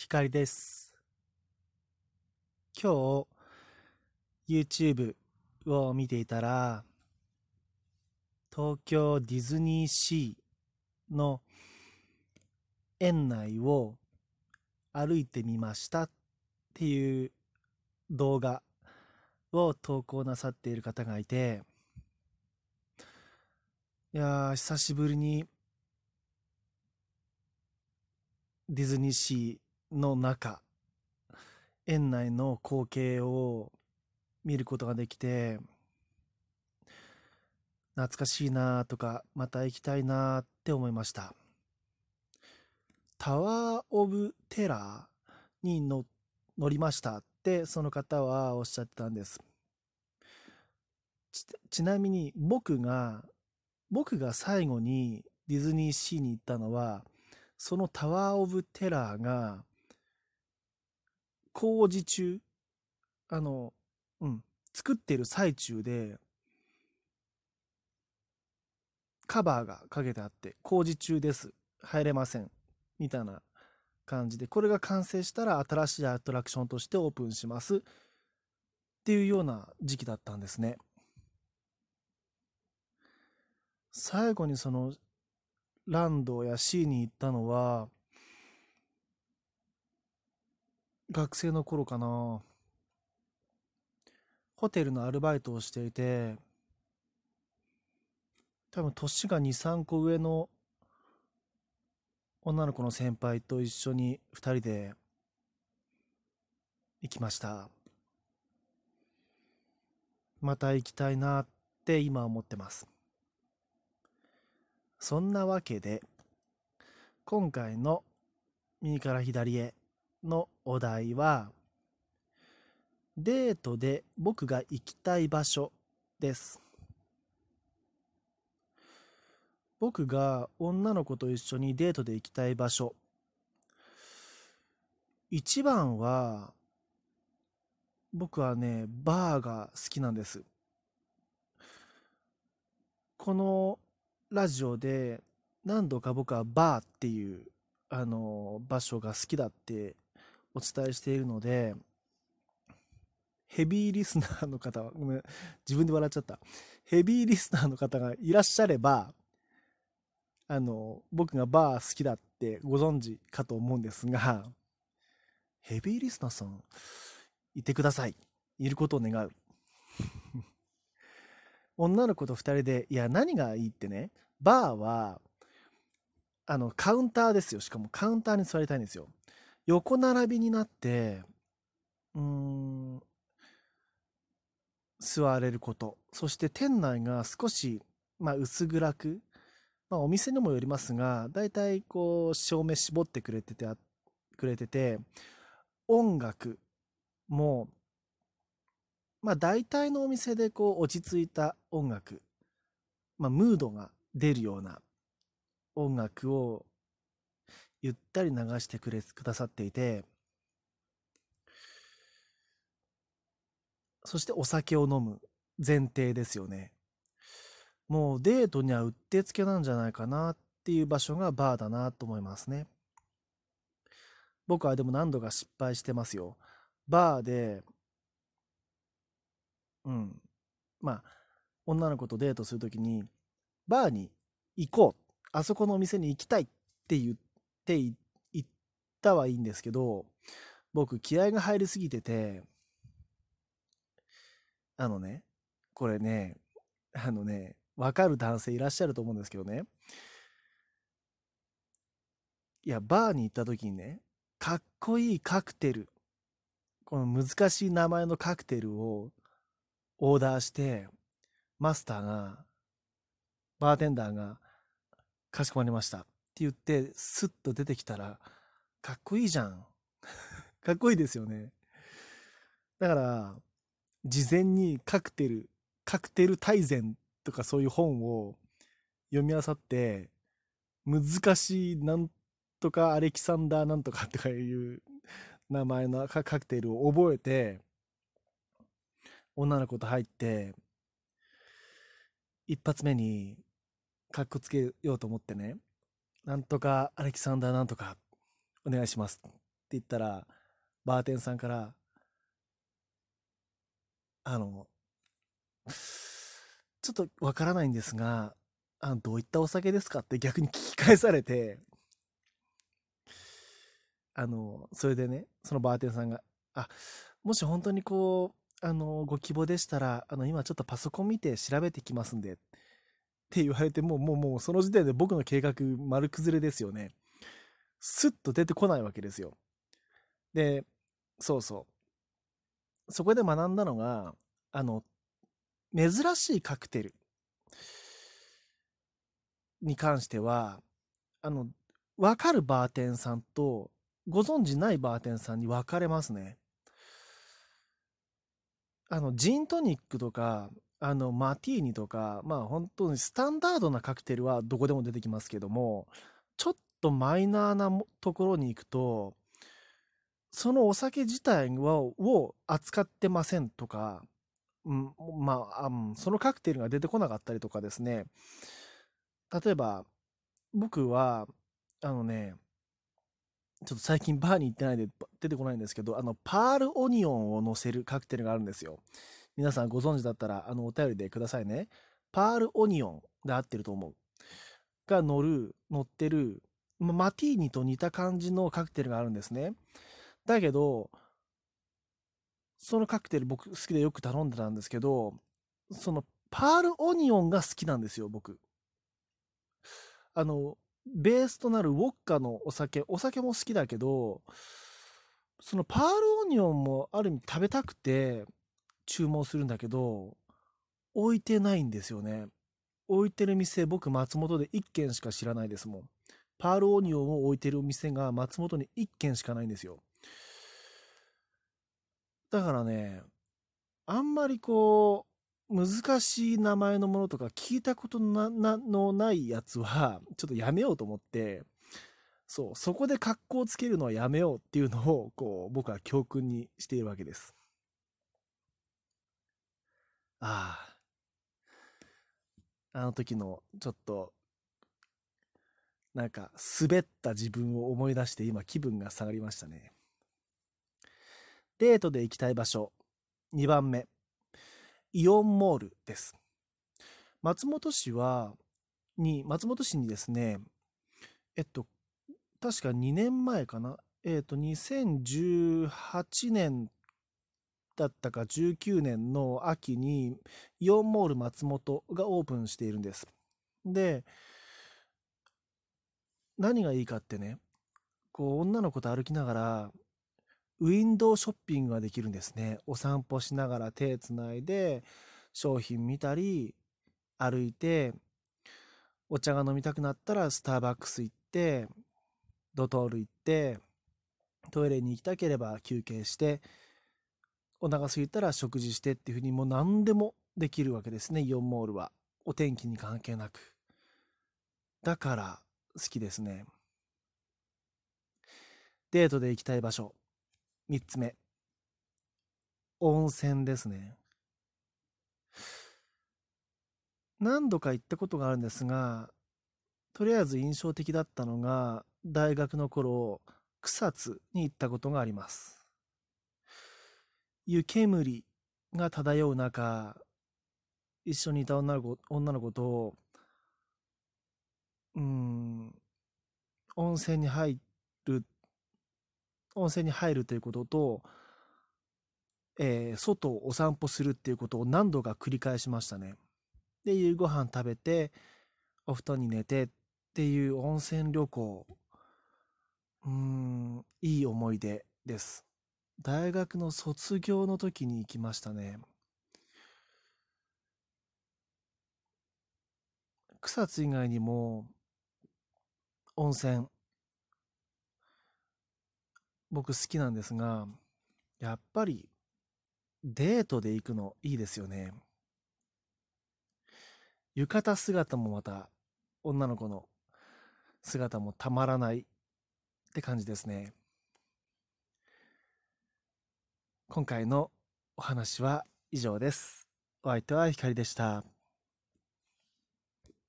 光です。今日、YouTube を見ていたら、東京ディズニーシーの園内を歩いてみましたっていう動画を投稿なさっている方がいて、いや、久しぶりにディズニーシーの中、園内の光景を見ることができて、懐かしいなとか、また行きたいなって思いました。タワー・オブ・テラーに乗りましたってその方はおっしゃってたんです。ちなみに僕が僕が最後にディズニーシーに行ったのは、そのタワー・オブ・テラーが、工事中、あの、うん、作ってる最中で、カバーがかけてあって、工事中です。入れません。みたいな感じで、これが完成したら新しいアトラクションとしてオープンします。っていうような時期だったんですね。最後にそのランドや C に行ったのは学生の頃かな。ホテルのアルバイトをしていて多分年が23個上の女の子の先輩と一緒に2人で行きました。また行きたいなって今思ってます。そんなわけで、今回の右から左へのお題は、デートで僕が行きたい場所です。僕が女の子と一緒にデートで行きたい場所。一番は、僕はね、バーが好きなんです。このラジオで何度か僕はバーっていうあの場所が好きだってお伝えしているのでヘビーリスナーの方は ごめん自分で笑っちゃったヘビーリスナーの方がいらっしゃればあの僕がバー好きだってご存知かと思うんですがヘビーリスナーさんいてくださいいることを願う 女の子と2人で、いや、何がいいってね、バーは、あの、カウンターですよ。しかもカウンターに座りたいんですよ。横並びになって、うーん、座れること。そして店内が少し、まあ、薄暗く、まあ、お店にもよりますが、だいたいこう、照明絞ってくれてて、くれてて、音楽もまあ大体のお店でこう落ち着いた音楽、まあムードが出るような音楽をゆったり流してくれくださっていて、そしてお酒を飲む前提ですよね。もうデートにはうってつけなんじゃないかなっていう場所がバーだなと思いますね。僕はでも何度か失敗してますよ。バーでうん。まあ、女の子とデートするときに、バーに行こう。あそこのお店に行きたいって言っって行ったはいいんですけど、僕気合が入りすぎてて、あのね、これね、あのね、わかる男性いらっしゃると思うんですけどね。いや、バーに行った時にね、かっこいいカクテル、この難しい名前のカクテルをオーダーして、マスターが、バーテンダーが、かしこまりました言って、スッと出てきたら、かっこいいじゃん。かっこいいですよね。だから、事前にカクテル、カクテル大全とかそういう本を読み漁って、難しいなんとかアレキサンダーなんとかとかいう名前のカクテルを覚えて、女の子と入って、一発目に、かっこつけようと思ってね、なんとかアレキサンダーなんとか、お願いしますって。言ったら、バーテンさんから、あの、ちょっとわからないんですが、あ、どういったお酒ですか？って逆に聞き返されて、あの、それでね、そのバーテンさんが、あ、もし本当にこう、あの、ご希望でしたら、あの、今ちょっとパソコン見て調べてきますんで、って言われて、も、もう、もう、その時点で僕の計画、丸崩れですよね。スッと出てこないわけですよ。で、そうそう。そこで学んだのが、あの、珍しいカクテルに関しては、あの、わかるバーテンさんと、ご存知ないバーテンさんに分かれますね。あの、ジントニックとか、あの、マティーニとか、まあ本当にスタンダードなカクテルはどこでも出てきますけども、ちょっとマイナーなところに行くと、そのお酒自体をを扱ってませんとか、うん、まあ、うんそのカクテルが出てこなかったりとかですね。例えば、僕は、あのね、ちょっと最近バーに行ってないで出てこないんですけど、あの、パールオニオンを乗せるカクテルがあるんですよ。皆さんご存知だったら、あの、お便りでくださいね。パールオニオンで合ってると思う。が乗る、乗ってる、まマティーニと似た感じのカクテルがあるんですね。だけど、そのカクテル僕好きでよく頼んでたんですけど、そのパールオニオンが好きなんですよ、僕。あの、ベースとなるウォッカのお酒、お酒も好きだけど、そのパールオニオンもある意味食べたくて注文するんだけど、置いてないんですよね。置いてる店、僕松本で1軒しか知らないですもん。パールオニオンを置いてるお店が松本に1軒しかないんですよ。だからね、あんまりこう、難しい名前のものとか聞いたことななのないやつは、ちょっとやめようと思って、そう、そこで格好をつけるのはやめようっていうのを、こう、僕は教訓にしているわけです。ああ、あの時の、ちょっと、なんか、滑った自分を思い出して、今気分が下がりましたね。デートで行きたい場所、2番目、イオンモールです。松本市は、に、松本市にですね、えっと、確か2年前かな？えっと、2018年だったか19年の秋に、イオンモール松本がオープンしているんです。で、何がいいかってね、こう、女の子と歩きながら、ウィンドウショッピングができるんですね。お散歩しながら手つないで、商品見たり、歩いて、お茶が飲みたくなったらスターバックス行って、ドトール行って、トイレに行きたければ休憩して、お腹空いたら食事してっていうふうにもう何でもできるわけですね、イオンモールは。お天気に関係なく。だから好きですね。デートで行きたい場所。3つ目。温泉ですね。何度か行ったことがあるんですが、とりあえず印象的だったのが、大学の頃、草津に行ったことがあります。湯煙が漂う中、一緒にいた女の子女の子と、うん、温泉に入る、温泉に入るということと、えー外をお散歩するっていうことを何度か繰り返しましたね。で、夕ご飯食べて、お布団に寝てっていう温泉旅行、うん、いい思い出です。大学の卒業の時に行きましたね。草津以外にも、温泉、僕好きなんですが、やっぱりデートで行くのいいですよね。浴衣姿もまた女の子の姿もたまらないって感じですね。今回のお話は以上です。お相手はひかりでした。